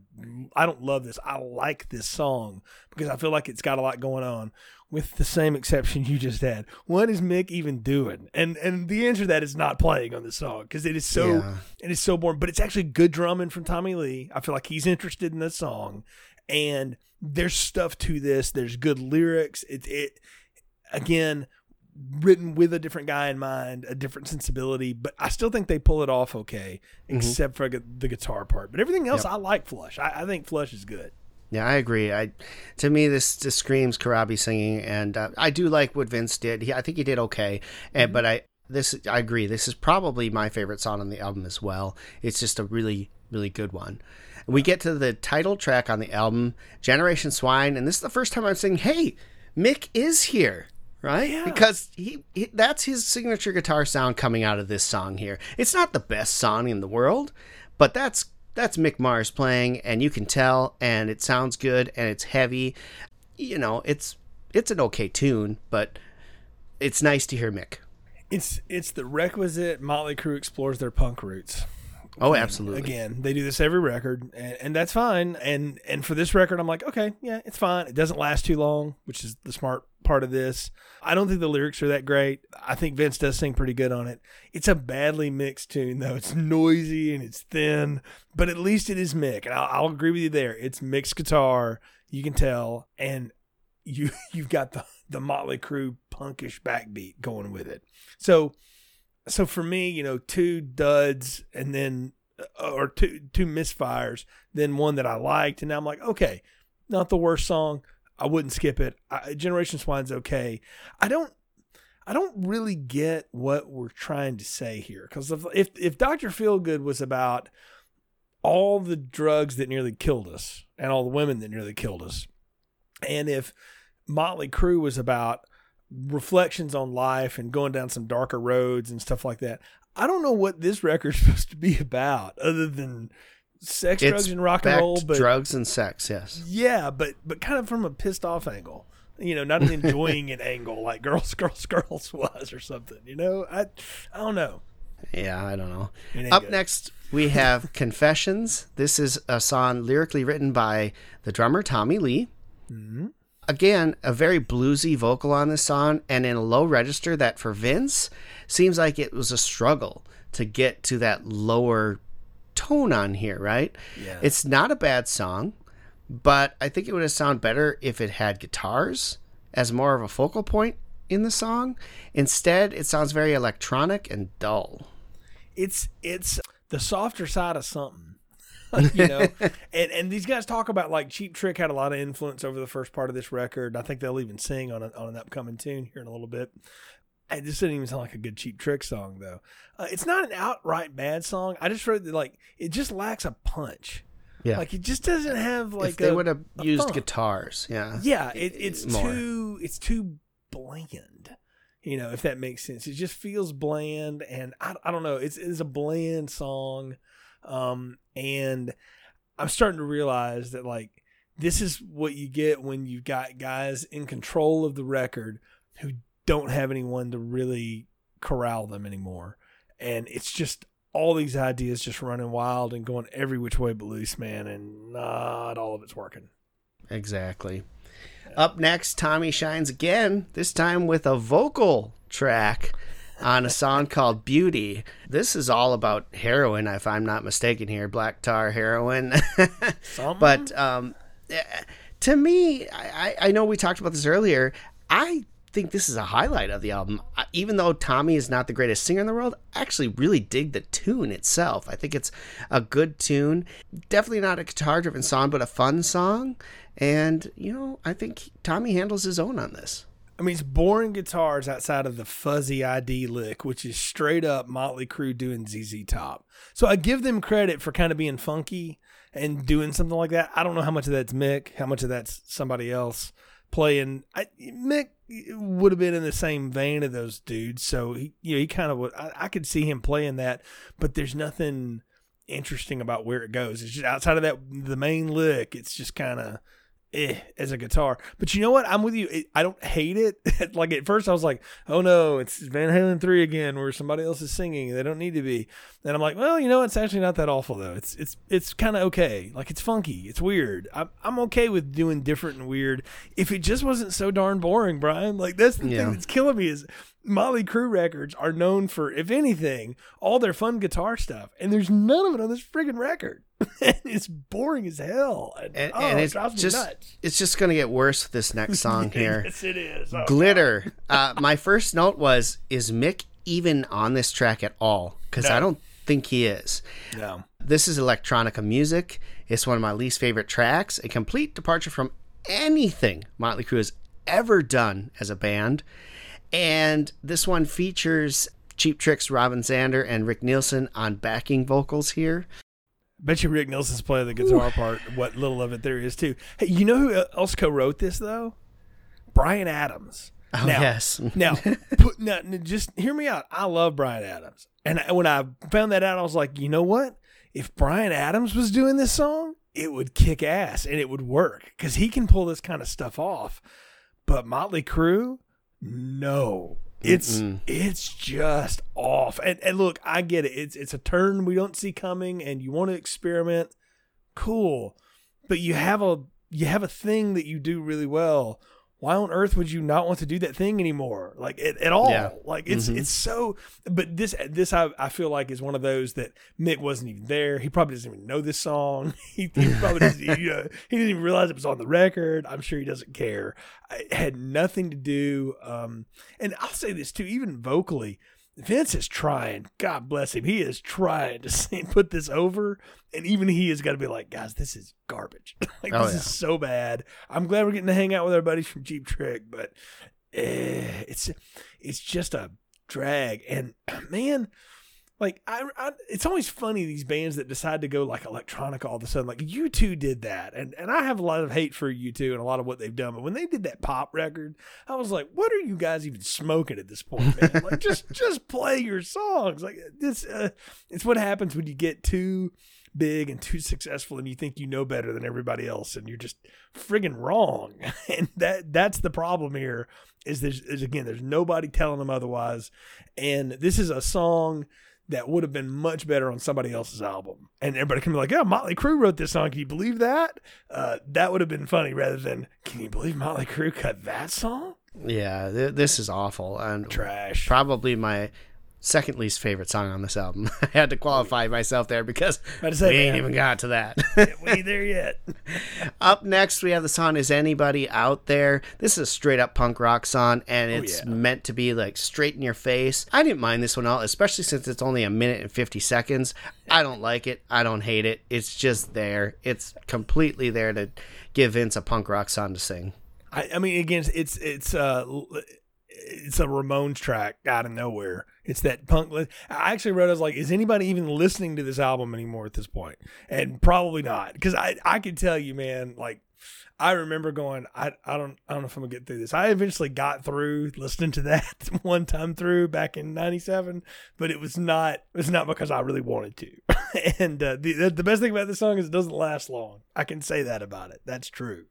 I don't love this. I like this song because I feel like it's got a lot going on. With the same exception you just had, what is Mick even doing? And and the answer to that is not playing on the song because it is so Yeah. it is so boring. But it's actually good drumming from Tommy Lee. I feel like he's interested in the song, and there's stuff to this. There's good lyrics. It it again written with a different guy in mind, a different sensibility, but I still think they pull it off okay, except for the guitar part. But everything else, I like Flush. I, I think Flush is good. Yeah, I agree. I, to me, this just screams Corabi singing, and uh, I do like what Vince did. He, I think he did okay, and but I this I agree. This is probably my favorite song on the album as well. It's just a really really good one. We get to the title track on the album, Generation Swine, and this is the first time I'm saying, "Hey, Mick is here." Right? Yeah. Because he, he that's his signature guitar sound coming out of this song here. It's not the best song in the world, but that's that's Mick Mars playing and you can tell and it sounds good and it's heavy. You know, it's it's an okay tune, but it's nice to hear Mick. It's it's the requisite Motley Crue explores their punk roots. Oh, absolutely. Again, they do this every record, and, and that's fine. And and for this record, I'm like, okay, yeah, it's fine. It doesn't last too long, which is the smart part of this. I don't think the lyrics are that great. I think Vince does sing pretty good on it. It's a badly mixed tune, though. It's noisy and it's thin, but at least it is Mick, and I'll, I'll agree with you there. It's mixed guitar, you can tell, and you you've got the the Motley Crue punkish backbeat going with it. So so for me, you know, two duds and then uh, or two two misfires, then one that I liked, and now I'm like, okay, not the worst song. I wouldn't skip it. I, Generation Swine's okay. I don't. I don't really get what we're trying to say here because if, if if Doctor Feelgood was about all the drugs that nearly killed us and all the women that nearly killed us, And if Motley Crue was about reflections on life and going down some darker roads and stuff like that, I don't know what this record's supposed to be about other than sex, It's drugs, and rock and roll. But drugs and sex, yes. yeah, but but kind of from a pissed off angle. You know, not an enjoying it angle like girls, girls, girls was or something. You know, I I don't know. Yeah, I don't know. Up good. next, we have Confessions. This is a song lyrically written by the drummer Tommy Lee. Mm-hmm. Again, a very bluesy vocal on this song, and in a low register that for Vince seems like it was a struggle to get to that lower tone on here, right? Yeah. It's not a bad song, but I think it would have sounded better if it had guitars as more of a focal point in the song. Instead, it sounds very electronic and dull. it's it's the softer side of something you know? And and these guys talk about like cheap trick had a lot of influence over the first part of this record. I think they'll even sing on, a, on an upcoming tune here in a little bit. It just didn't even sound like a good cheap trick song though. Uh, it's not an outright bad song. I just wrote that like it just lacks a punch. Yeah. like it just doesn't have like if they a- would have used thump. guitars, yeah. yeah it, it's more. too it's too bland you know if that makes sense. It just feels bland and i, I don't know. It's, it's a bland song um and i'm starting to realize that like this is what you get when you've got guys in control of the record who don't have anyone to really corral them anymore. And it's just all these ideas just running wild and going every which way but loose man and not all of it's working. Exactly. Up next, Tommy shines again, this time with a vocal track on a song called Beauty. This is all about heroin, if I'm not mistaken here, black tar heroin. But um, to me, I, I I know we talked about this earlier. I think this is a highlight of the album. Even though Tommy is not the greatest singer in the world, I actually really dig the tune itself. I think it's a good tune. Definitely not a guitar driven song, but a fun song. And, you know, I think Tommy handles his own on this. I mean, it's boring guitars outside of the fuzzy ID lick, which is straight up Motley Crue doing ZZ Top. So I give them credit for kind of being funky and doing something like that. I don't know how much of that's Mick, how much of that's somebody else playing. I, Mick would have been in the same vein of those dudes, so he, you know, he kind of would. I, I could see him playing that, but there's nothing interesting about where it goes. It's just outside of that the main lick. It's just kind of eh, as a guitar. But you know what? I'm with you. It, I don't hate it. like at first, I was like, "Oh no, it's Van Halen three again, where somebody else is singing. They don't need to be." And I'm like, "Well, you know, what? it's actually not that awful though. It's it's it's kind of okay. Like it's funky. It's weird. I'm I'm okay with doing different and weird. If it just wasn't so darn boring, Brian. Like that's the Yeah. thing that's killing me is." Motley Crue records are known for, if anything, all their fun guitar stuff, and there's none of it on this friggin' record. it's boring as hell, and, And, oh, and it it's me just it's just going to get worse with this next song here. yes, it is. Oh, Glitter. Uh, my first note was, is Mick even on this track at all? Because I don't think he is. No. This is electronica music. It's one of my least favorite tracks. A complete departure from anything Motley Crue has ever done as a band. And this one features Cheap Tricks, Robin Zander, and Rick Nielsen on backing vocals here. Bet you Rick Nielsen's playing the guitar part. What little of it there is too. Hey, you know who else co-wrote this though? Bryan Adams. Oh, Now- yes. Now, put, now, just hear me out. I love Bryan Adams, and I, when I found that out, I was like, you know what? If Bryan Adams was doing this song, it would kick ass and it would work because he can pull this kind of stuff off. But Motley Crue, no, it's Mm-mm. it's just off. And, and look, I get it. It's it's a turn we don't see coming, and you want to experiment. Cool, but you have a you have a thing that you do really well why on earth would you not want to do that thing anymore? Like at, at all. Yeah. like it's Mhm. it's so but this this I, I feel like is one of those that mick wasn't even there. He probably doesn't even know this song. He, he probably doesn't you know, he didn't even realize it was on the record. I'm sure he doesn't care. It had nothing to do um and i'll say this too even vocally Vince is trying. God bless him. He is trying to put this over, and even he has got to be like, guys, this is garbage. like Oh, this yeah. is so bad. I'm glad we're getting to hang out with our buddies from Cheap Trick, but eh, it's it's just a drag. And man, like I, I, it's always funny these bands that decide to go like electronic all of a sudden like U2 did that. And and I have a lot of hate for U2 and a lot of what they've done but when they did that pop record I was like what are you guys even smoking at this point man? Like just just play your songs. Like this uh, it's what happens when you get too big and too successful and you think you know better than everybody else and you're just friggin' wrong. And that that's the problem here is there's is again there's nobody telling them otherwise. And this is a song that would have been much better on somebody else's album. And everybody can be like, yeah, Motley Crue wrote this song. Can you believe that? Uh, that would have been funny rather than, can you believe Motley Crue cut that song? Yeah, th- this is awful and Trash. probably my second least favorite song on this album. I had to qualify myself there because say, we ain't man. even got to that. we ain't there yet. up next, we have the song "Is Anybody Out There." This is a straight up punk rock song, and it's Oh, yeah. meant to be like straight in your face. I didn't mind this one all, especially since it's only a minute and fifty seconds. I don't like it. I don't hate it. It's just there. It's completely there to give Vince a punk rock song to sing. I, I mean, again, it's it's uh it's a Ramones track out of nowhere. It's that punk. li- I actually wrote, I was like, is anybody even listening to this album anymore at this point? And probably not, because I I can tell you, man, like. I remember going, I, I don't I don't know if I'm gonna get through this. I eventually got through listening to that one time through back in '97, but it was not it was not because I really wanted to. and uh, the the best thing about this song is it doesn't last long. I can say that about it. That's true.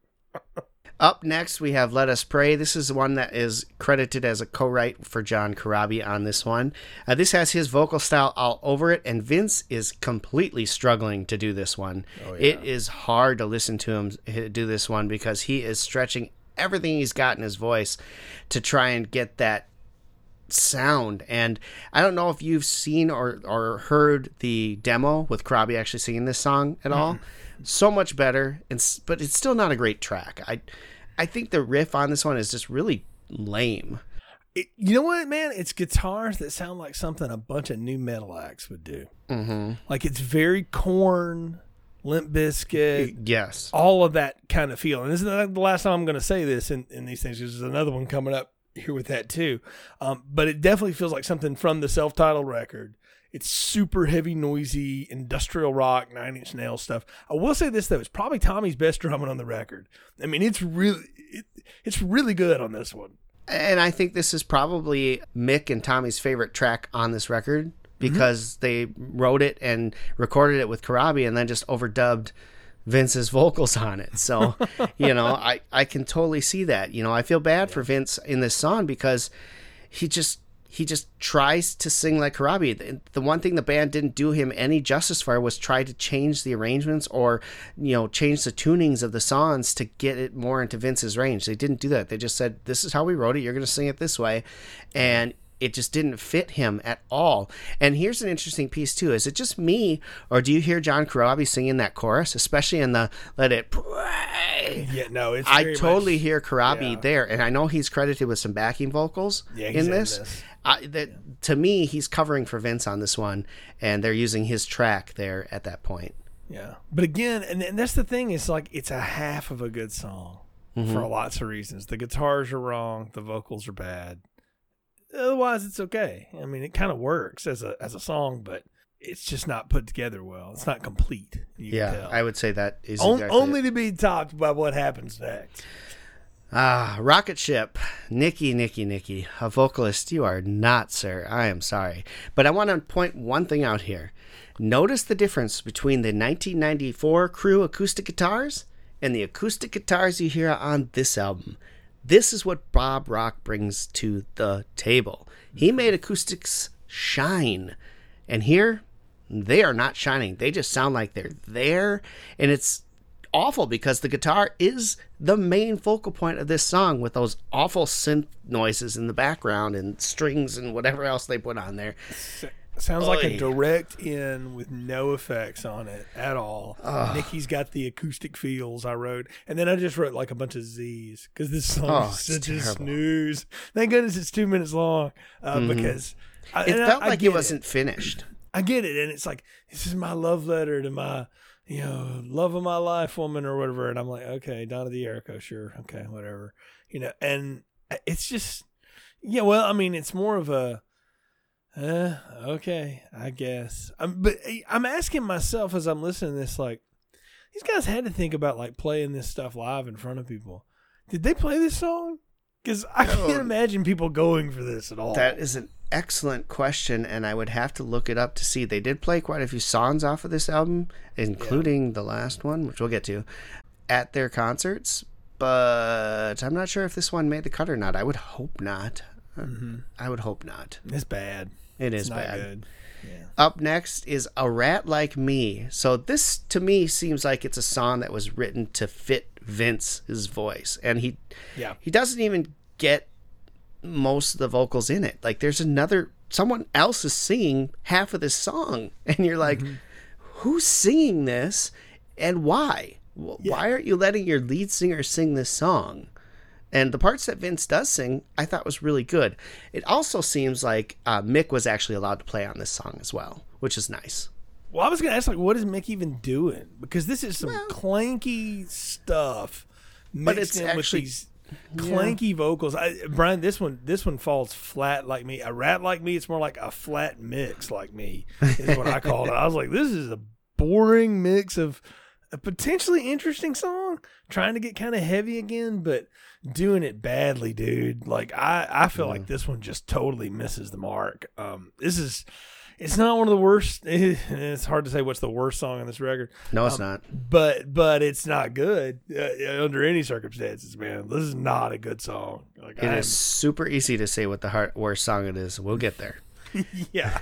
Up next, we have Let Us Pray. This is the one that is credited as a co write for John Corabi on this one. Uh, this has his vocal style all over it, and Vince is completely struggling to do this one. It is hard to listen to him do this one because he is stretching everything he's got in his voice to try and get that sound. And I don't know if you've seen or, or heard the demo with Corabi actually singing this song at all. So much better, and but it's still not a great track. I I think the riff on this one is just really lame. It, you know what, man? It's guitars that sound like something a bunch of nu metal acts would do. Mm-hmm. Like it's very Korn, Limp Bizkit, Yes. all of that kind of feel. And this is the last time I'm going to say this in, in these things. There's another one coming up here with that too. Um, but it definitely feels like something from the self-titled record. It's super heavy, noisy, industrial rock, nine inch Nails stuff. I will say this though, it's probably Tommy's best drumming on the record. I mean, it's really, it, it's really good on this one. And I think this is probably Mick and Tommy's favorite track on this record because they wrote it and recorded it with Corabi and then just overdubbed Vince's vocals on it. So, you know, I, I can totally see that. You know, I feel bad for Vince in this song because he just he just tries to sing like Corabi. The, one thing the band didn't do him any justice for was try to change the arrangements or, you know, change the tunings of the songs to get it more into Vince's range. They didn't do that. They just said, "This is how we wrote it. You're going to sing it this way," and it just didn't fit him at all. And here's an interesting piece too: is it just me, or do you hear John Corabi singing that chorus, especially in the "Let It Pray"? Yeah, no, it's I totally much- hear Corabi yeah. there, and I know he's credited with some backing vocals Yeah, in in this. I, that to me, he's covering for Vince on this one, and they're using his track there at that point. Yeah, but again, and, and that's the thing. It's like it's a half of a good song for mm-hmm. lots of reasons. The guitars are wrong. The vocals are bad. Otherwise, it's okay. I mean, it kind of works as a as a song, but it's just not put together well. It's not complete. Yeah. I would say that is On- exactly only it. to be topped by what happens next. Ah, Rocket Ship, Nikki, Nikki, Nikki, a vocalist. You are not, sir. I am sorry, but I want to point one thing out here. Notice the difference between the 1994 Crue acoustic guitars and the acoustic guitars you hear on this album. This is what Bob Rock brings to the table. He made acoustics shine, and here they are not shining. They just sound like they're there, and it's awful because the guitar is the main focal point of this song with those awful synth noises in the background and strings and whatever else they put on there. Sounds like a direct in with no effects on it at all. Nikki's got the acoustic feels I wrote, and then I just wrote like a bunch of Z's because this song Oh, is such a snooze. Thank goodness it's two minutes long uh, because I, It felt I like get it wasn't finished. I get it, and it's like this is my love letter to my, you know, love of my life woman or whatever. And I'm like, okay, Donna D'Errico, sure, okay, whatever, you know. And it's just, yeah, well, I mean, it's more of a, Uh, okay, I guess. Um, but eh, I'm asking myself as I'm listening to this, like, these guys had to think about like playing this stuff live in front of people. Did they play this song? Because I No. can't oh, imagine people going for this at all. That is an excellent question, and I would have to look it up to see. They did play quite a few songs off of this album, including the last one, which we'll get to, at their concerts. But I'm not sure if this one made the cut or not. I would hope not. Mm-hmm. I would hope not. it's bad. It It's not bad. good. Yeah. Up next is A Rat Like Me. So this to me seems like it's a song that was written to fit Vince's voice. And he Yeah. he doesn't even get most of the vocals in it. Like there's another someone else is singing half of this song and you're like mm-hmm. who's singing this and why? Wh- Why aren't you letting your lead singer sing this song? And the parts that Vince does sing, I thought was really good. It also seems like uh, Mick was actually allowed to play on this song as well, which is nice. Well, I was gonna ask, like, what is Mick even doing? Because this is some clanky stuff, But mixed it's in actually- with these clanky vocals. I, Brian, this one, this one falls flat like me. A rat like me, it's more like a flat mix like me is what I called it. I was like, this is a boring mix of a potentially interesting song, trying to get kind of heavy again, but doing it badly, dude. Like I, I feel like this one just totally misses the mark. Um, this is. It's not one of the worst. It's hard to say what's the worst song on this record, No, Um, it's not. but but it's not good uh, under any circumstances, man. This is not a good song. Like It I is super easy to say what the heart, worst song it is. We'll get there. yeah,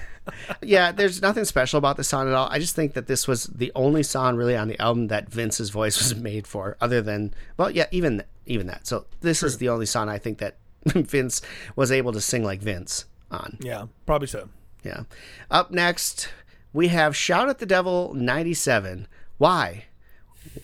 yeah, there's nothing special about this song at all. I just think that this was the only song really on the album that Vince's voice was made for, other than well, yeah, even even that. So this is the only song I think that Vince was able to sing like Vince on. yeah, probably so. Yeah. Up next, we have Shout at the Devil 97. Why?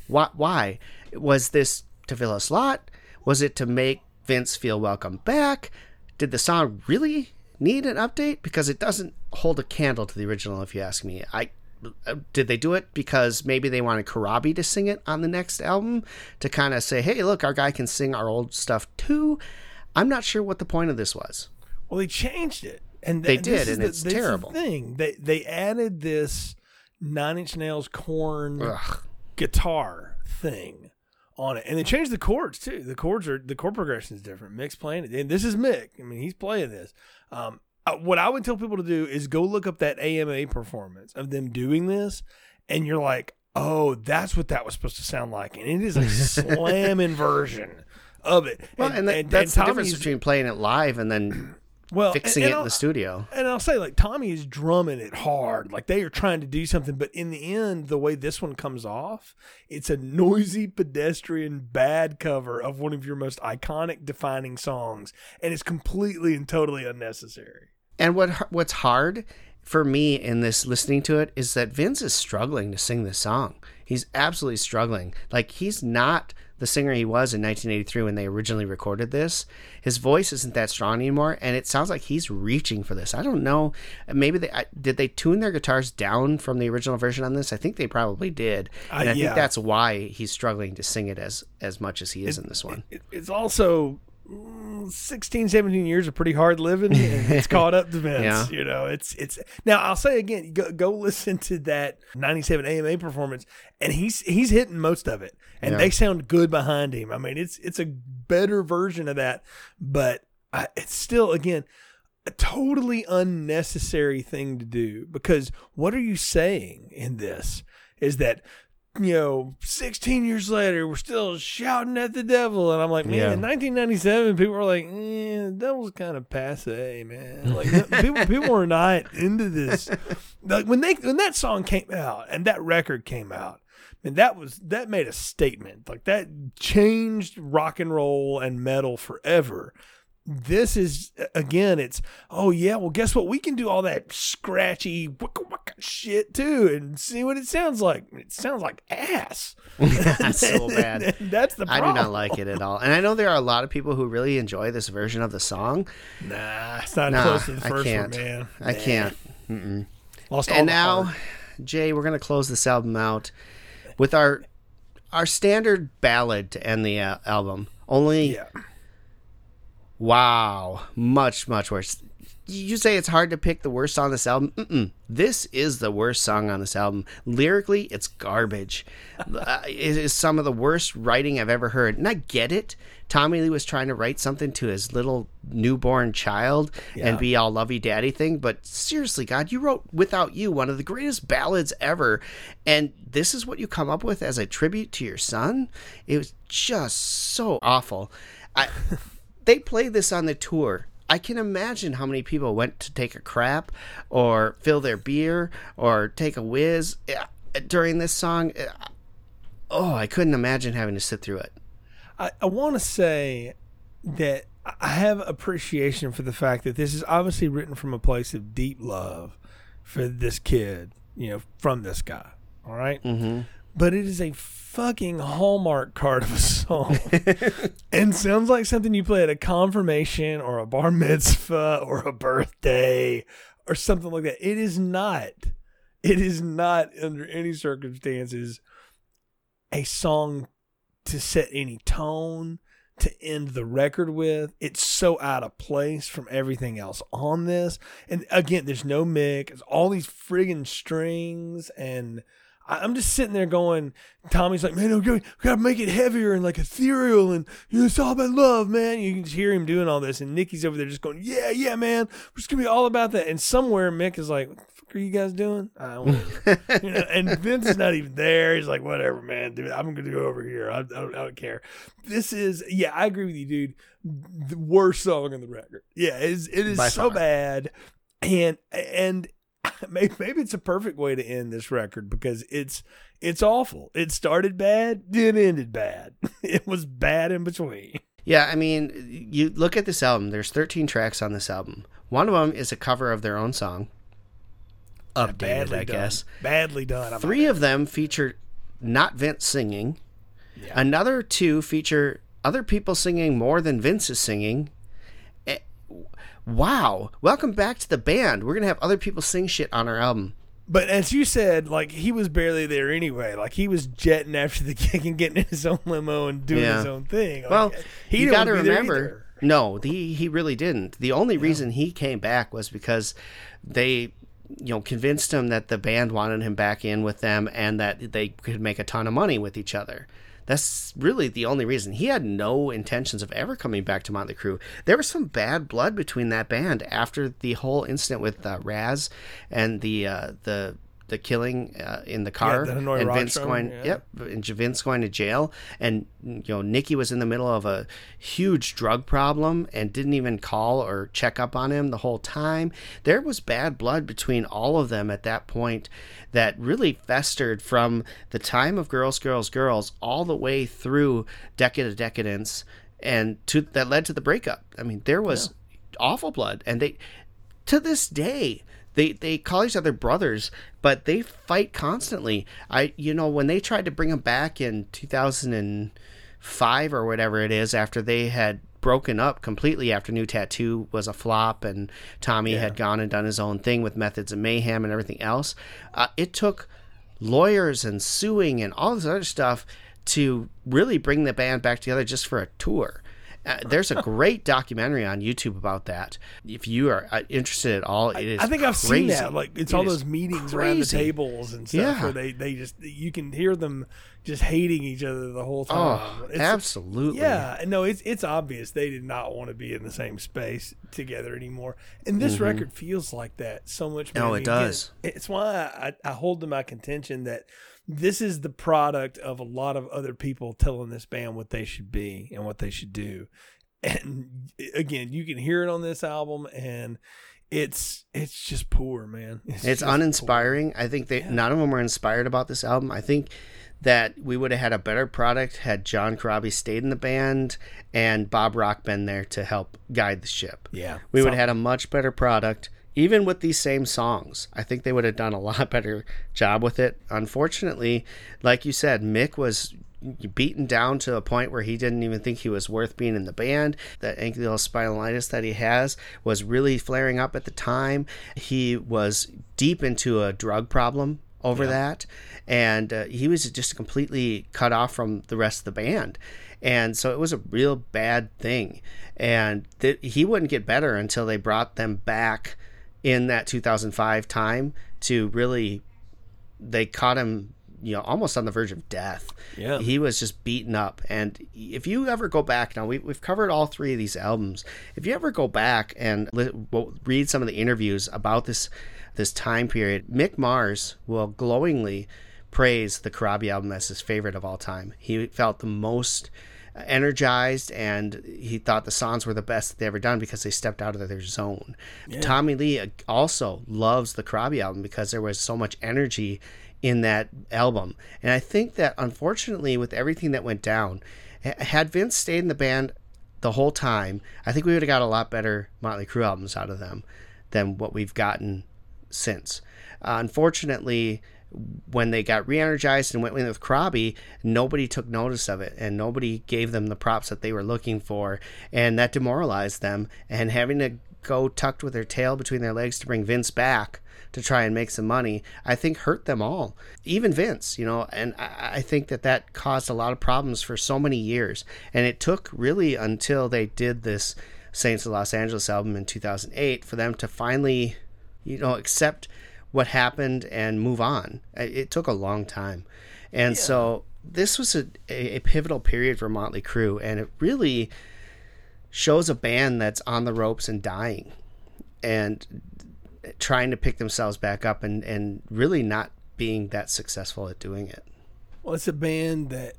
Why? Why? Was this to fill a slot? Was it to make Vince feel welcome back? Did the song really need an update? Because it doesn't hold a candle to the original, if you ask me. I. uh, Did they do it because maybe they wanted Corabi to sing it on the next album to kind of say, hey, look, our guy can sing our old stuff too? I'm not sure what the point of this was. Well, they changed it, and They th- this did, is and the- it's this is the terrible. thing they they added this Nine Inch Nails Korn Ugh. guitar thing on it, and they changed the chords too. The chords are the chord progression is different. Mick's playing it, and this is Mick. I mean, he's playing this. Um, what I would tell people to do is go look up that AMA performance of them doing this, and you're like, oh, that's what that was supposed to sound like, and it is a slamming version of it. Well, and, that, that's the difference between playing it live and then well, fixing and- it and in the studio. and I'll say, like, Tommy is drumming it hard. Like, they are trying to do something. But in the end, the way this one comes off, it's a noisy, pedestrian, bad cover of one of your most iconic, defining songs. And it's completely and totally unnecessary. And what what's hard for me in this listening to it is that Vince is struggling to sing this song. He's absolutely struggling. Like he's not the singer he was in 1983 when they originally recorded this. His voice isn't that strong anymore, and it sounds like he's reaching for this. I don't know. Maybe they I- did they tune their guitars down from the original version on this. I think they probably did, Uh, and I yeah. think that's why he's struggling to sing it as as much as he is in this one. It, it's also 16, 17 years of pretty hard living. And it's caught up to Vince. Yeah. You know, it's, it's, now I'll say again, go, go listen to that 97 AMA performance and he's, he's hitting most of it and Yeah. they sound good behind him. I mean, it's, it's a better version of that, but I, it's still, again, a totally unnecessary thing to do because what are you saying in this is that you know 16 years later we're still shouting at the devil. And i'm like man Yeah. in 1997 people were like eh, the devil's kind of passe man. Like people people were not into this. Like when they when that song came out and that record came out and that was that made a statement. Like that changed rock and roll and metal forever this is again it's oh yeah well guess what we can do all that scratchy wicka wicka shit too and see what it sounds like it sounds like ass That's so bad. That's the I do not like it at all. And I know there are a lot of people who really enjoy this version of the song. nah it's not Nah, close to the I first can't. one man I Nah. can't. lost And now, heart. Jay, we're going to close this album out with our our standard ballad to end the uh, album. Only yeah wow, much much worse. you say it's hard to pick the worst song on this album. Mm-mm. This is the worst song on this album. Lyrically, it's garbage. uh, it is some of the worst writing I've ever heard. And I get it. Tommy Lee was trying to write something to his little newborn child Yeah. and be all lovey daddy thing. But seriously, God, you wrote Without You, one of the greatest ballads ever. And this is what you come up with as a tribute to your son? It was just so awful. I, they played this on the tour. I can imagine how many people went to take a crap or fill their beer or take a whiz uh, during this song. Uh, Oh, I couldn't imagine having to sit through it. I, I want to say that I have appreciation for the fact that this is obviously written from a place of deep love for this kid, you know, from this guy. All right? Mm-hmm. But it is a fucking hallmark card of a song and sounds like something you play at a confirmation or a bar mitzvah or a birthday or something like that. It is not. It is not under any circumstances a song to set any tone to end the record with. It's so out of place from everything else on this. And again, there's no mic. It's all these friggin' strings and I'm just sitting there going, Tommy's like, man, we gotta, make it heavier and like ethereal and you know, it's all about love, man. You can just hear him doing all this, and Nikki's over there just going, yeah, yeah, man, we're just gonna be all about that. And somewhere Mick is like, what the fuck are you guys doing? I don't know. you know, and Vince is not even there. He's like, whatever, man, dude, I'm gonna go over here. I, I, don't, I don't care. This is, yeah, I agree with you, dude. The worst song on the record. Yeah, it is, it is so far. bad, and and maybe, maybe it's a perfect way to end this record because it's it's awful. It started bad, then ended bad. It was bad in between. Yeah, I mean, you look at this album. There's 13 tracks on this album. One of them is a cover of their own song. Updated, Badly I done. guess. Badly done. I'm Three of them feature not Vince singing. Yeah. Another two feature other people singing more than Vince is singing. Wow. Welcome back to the band. We're going to have other people sing shit on our album. But as you said, like he was barely there anyway. Like he was jetting after the gig and getting in his own limo and doing Yeah. his own thing. Like, Well, he you didn't got to wanna be there remember. either. No, he he really didn't. The only reason he came back was because they you know convinced him that the band wanted him back in with them and that they could make a ton of money with each other. That's really the only reason. He had no intentions of ever coming back to Motley Crue. There was some bad blood between that band after the whole incident with uh, Raz and the uh, the the killing uh, in the car the and Vince going yeah. yep and Vince going to jail, and you know Nikki was in the middle of a huge drug problem and didn't even call or check up on him the whole time. There was bad blood between all of them at that point that really festered from the time of Girls, Girls, Girls all the way through Decade of Decadence, and to that led to the breakup. I mean, there was awful blood, and they to this day they they call each other brothers but they fight constantly. I you know when they tried to bring him back in 2005 or whatever it is after they had broken up completely after new tattoo was a flop and tommy had gone and done his own thing with methods of mayhem and everything else uh, it took lawyers and suing and all this other stuff to really bring the band back together just for a tour uh, there's a great documentary on YouTube about that. If you are uh, interested at all, it is. I think I've seen that. Like it's It all those meetings around the tables and stuff Yeah. where they, they just you can hear them just hating each other the whole time. Oh, It's- absolutely. Yeah, no, it's it's obvious they did not want to be in the same space together anymore, and this record feels like that so much. Mm-hmm. Oh, it does. It's why I, I hold to my contention that this is the product of a lot of other people telling this band what they should be and what they should do. And again, you can hear it on this album, and it's it's just poor, man. It's just uninspiring. I think they none of them were inspired about this album. I think that we would have had a better product had John Corabi stayed in the band and Bob Rock been there to help guide the ship. Yeah, We would have had a much better product, even with these same songs. I think they would have done a lot better job with it. Unfortunately, like you said, Mick was beaten down to a point where he didn't even think he was worth being in the band. That ankylospondylitis that he has was really flaring up at the time. He was deep into a drug problem over that, and uh, he was just completely cut off from the rest of the band. And so it was a real bad thing. And th- he wouldn't get better until they brought them back in that 2005 time to really, they caught him, you know, almost on the verge of death. Yeah. He was just beaten up. And if you ever go back, now we, we've covered all three of these albums. If you ever go back and li- well, read some of the interviews about this, this time period, Mick Mars will glowingly praise the Corabi album as his favorite of all time. He felt the most energized and he thought the songs were the best they ever done because they stepped out of their zone. Tommy Lee uh, also loves the Corabi album because there was so much energy in that album. And I think that unfortunately with everything that went down, had Vince stayed in the band the whole time, I think we would have got a lot better Motley Crue albums out of them than what we've gotten since. Uh, unfortunately, when they got re-energized and went in with Corabi, nobody took notice of it and nobody gave them the props that they were looking for, and that demoralized them. And having to go tucked with their tail between their legs to bring Vince back to try and make some money, I think hurt them all, even Vince. You know, and I, I think that that caused a lot of problems for so many years, and it took really until they did this Saints of Los Angeles album in 2008 for them to finally, you know, accept what happened and move on. It took a long time. And yeah. so this was a, a, pivotal period for Motley Crue, and it really shows a band that's on the ropes and dying and trying to pick themselves back up and, and really not being that successful at doing it. Well, it's a band that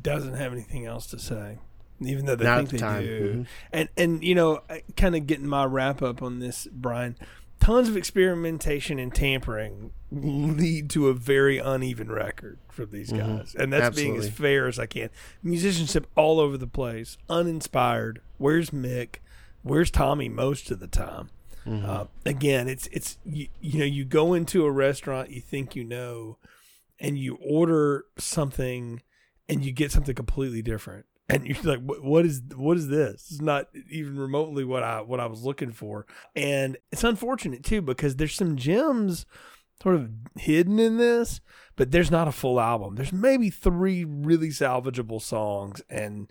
doesn't have anything else to say. Even though they not think the they time. do, mm-hmm. and and you know, kind of getting my wrap up on this, Brian tons of experimentation and tampering lead to a very uneven record for these Mm-hmm. guys. And that's being as fair as I can. Musicianship all over the place, uninspired. Where's Mick? Where's Tommy most of the time? Mm-hmm. Uh, again, it's it's you, you know you go into a restaurant you think you know, and you order something, and you get something completely different and you're like what, is what is this? It's not even remotely what i what i was looking for. And it's unfortunate too because there's some gems sort of hidden in this but there's not a full album. There's maybe three really salvageable songs and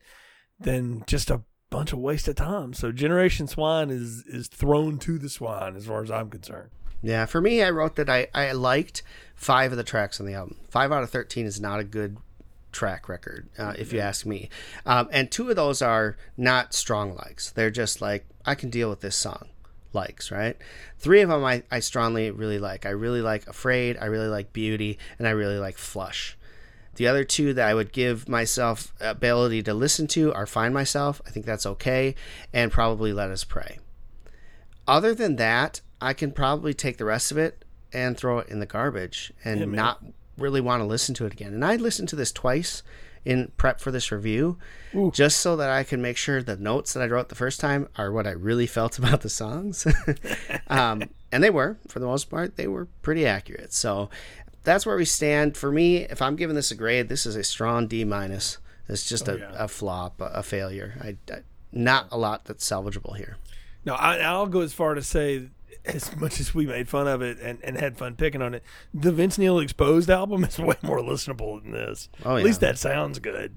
then just a bunch of waste of time. So generation swine is is thrown to the swine as far as i'm concerned. Yeah, for me, I wrote that I, I liked five of the tracks on the album. Five out of 13 is not a good track record, uh, if you ask me. Um, and two of those are not strong likes. They're just like, I can deal with this song likes, right? Three of them I, I strongly really like. I really like Afraid, I really like Beauty, and I really like Flush. The other two that I would give myself ability to listen to are Find Myself, I think that's okay, and probably Let Us Pray. Other than that, I can probably take the rest of it and throw it in the garbage and Yeah, not really want to listen to it again. And I listened to this twice in prep for this review just so that I can make sure the notes that I wrote the first time are what I really felt about the songs. um, and they were, for the most part, they were pretty accurate. So that's where we stand. For me, if I'm giving this a grade, this is a strong D minus. It's just a, yeah. a flop, a, a failure. I, I, not a lot that's salvageable here. No, I, I'll go as far to say, as much as we made fun of it and, and had fun picking on it, the Vince Neil Exposed album is way more listenable than this. Oh, At least that sounds good.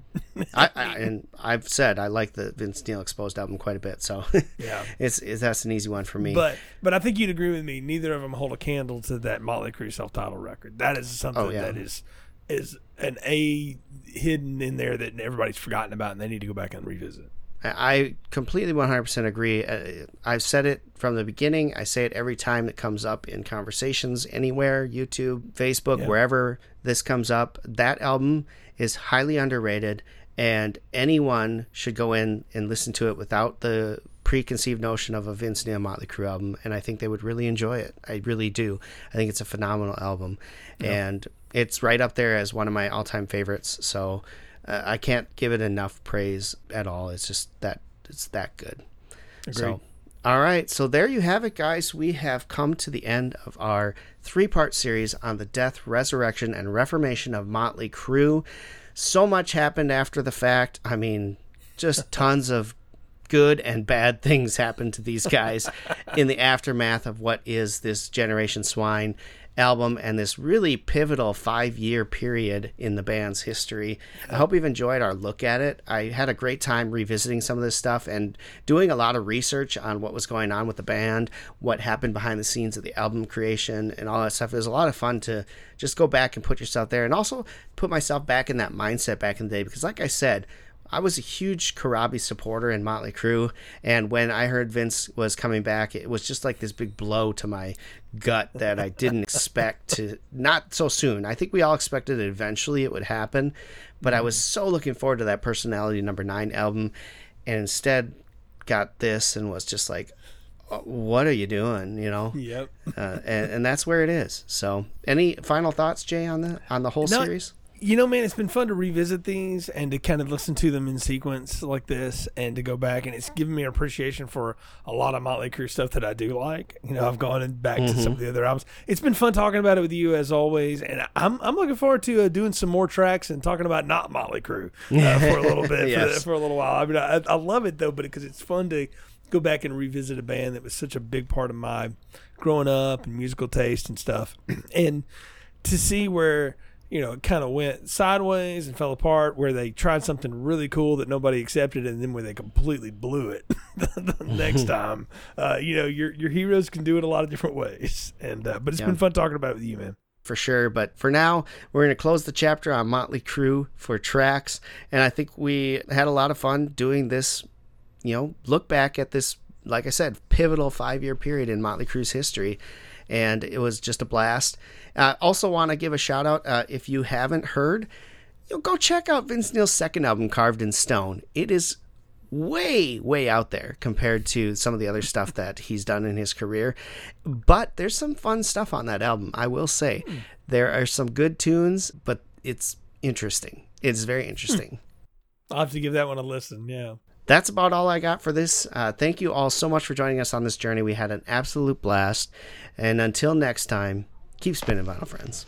I, I and I've said I like the Vince Neil Exposed album quite a bit, so Yeah. it's, it's that's an easy one for me. But but I think you'd agree with me. Neither of them hold a candle to that Motley Crue self-titled record. That is something Oh, yeah. that is is an A hidden in there that everybody's forgotten about, and they need to go back and revisit. I completely 100% agree. Uh, I've said it from the beginning. I say it every time it comes up in conversations anywhere, YouTube, Facebook, Yeah. wherever this comes up. That album is highly underrated, and anyone should go in and listen to it without the preconceived notion of a Vince Neil Motley Crue album, and I think they would really enjoy it. I really do. I think it's a phenomenal album, and it's right up there as one of my all-time favorites. So uh, I can't give it enough praise at all. It's just that it's that good. So, all right. So there you have it, guys. We have come to the end of our three-part series on the death, resurrection, and reformation of Motley Crue. So much happened after the fact. I mean, just tons of good and bad things happened to these guys in the aftermath of what is this generation swine album and this really pivotal five year period in the band's history. I hope you've enjoyed our look at it. I had a great time revisiting some of this stuff and doing a lot of research on what was going on with the band, what happened behind the scenes of the album creation, and all that stuff. It was a lot of fun to just go back and put yourself there and also put myself back in that mindset back in the day because, like I said, I was a huge Corabi supporter in Motley Crue, and when I heard Vince was coming back, it was just like this big blow to my gut that I didn't expect to not so soon. I think we all expected that eventually it would happen, but I was so looking forward to that Personality Number Nine album, and instead got this and was just like, "Uh, "What are you doing?" You know? Yep. Uh, and, and that's where it is. So, any final thoughts, Jay, on the on the whole No, series? You know, man, it's been fun to revisit these and to kind of listen to them in sequence like this and to go back. And it's given me an appreciation for a lot of Motley Crue stuff that I do like. You know, I've gone and back to some of the other albums. It's been fun talking about it with you as always. And I'm, I'm looking forward to uh, doing some more tracks and talking about not Motley Crue uh, for a little bit, Yes. for, for a little while. I mean, I, I love it though, but because it's fun to go back and revisit a band that was such a big part of my growing up and musical taste and stuff. and to see where you know it kind of went sideways and fell apart where they tried something really cool that nobody accepted and then where they completely blew it the next time uh, you know your your heroes can do it a lot of different ways and uh, but it's Yeah. been fun talking about it with you man for sure. But for now, we're going to close the chapter on Motley Crue for tracks. And I think we had a lot of fun doing this, you know, look back at this, like I said, pivotal five year period in Motley Crue's history. And it was just a blast. Uh, also, want to give a shout out uh, if you haven't heard, you know, go check out Vince Neil's second album, Carved in Stone. It is way way out there compared to some of the other stuff that he's done in his career. But there's some fun stuff on that album i will say. There are some good tunes but it's interesting. It's very interesting. I'll have to give that one a listen yeah that's about all I got for this. Uh, thank you all so much for joining us on this journey. We had an absolute blast. And until next time, keep spinning, vinyl friends.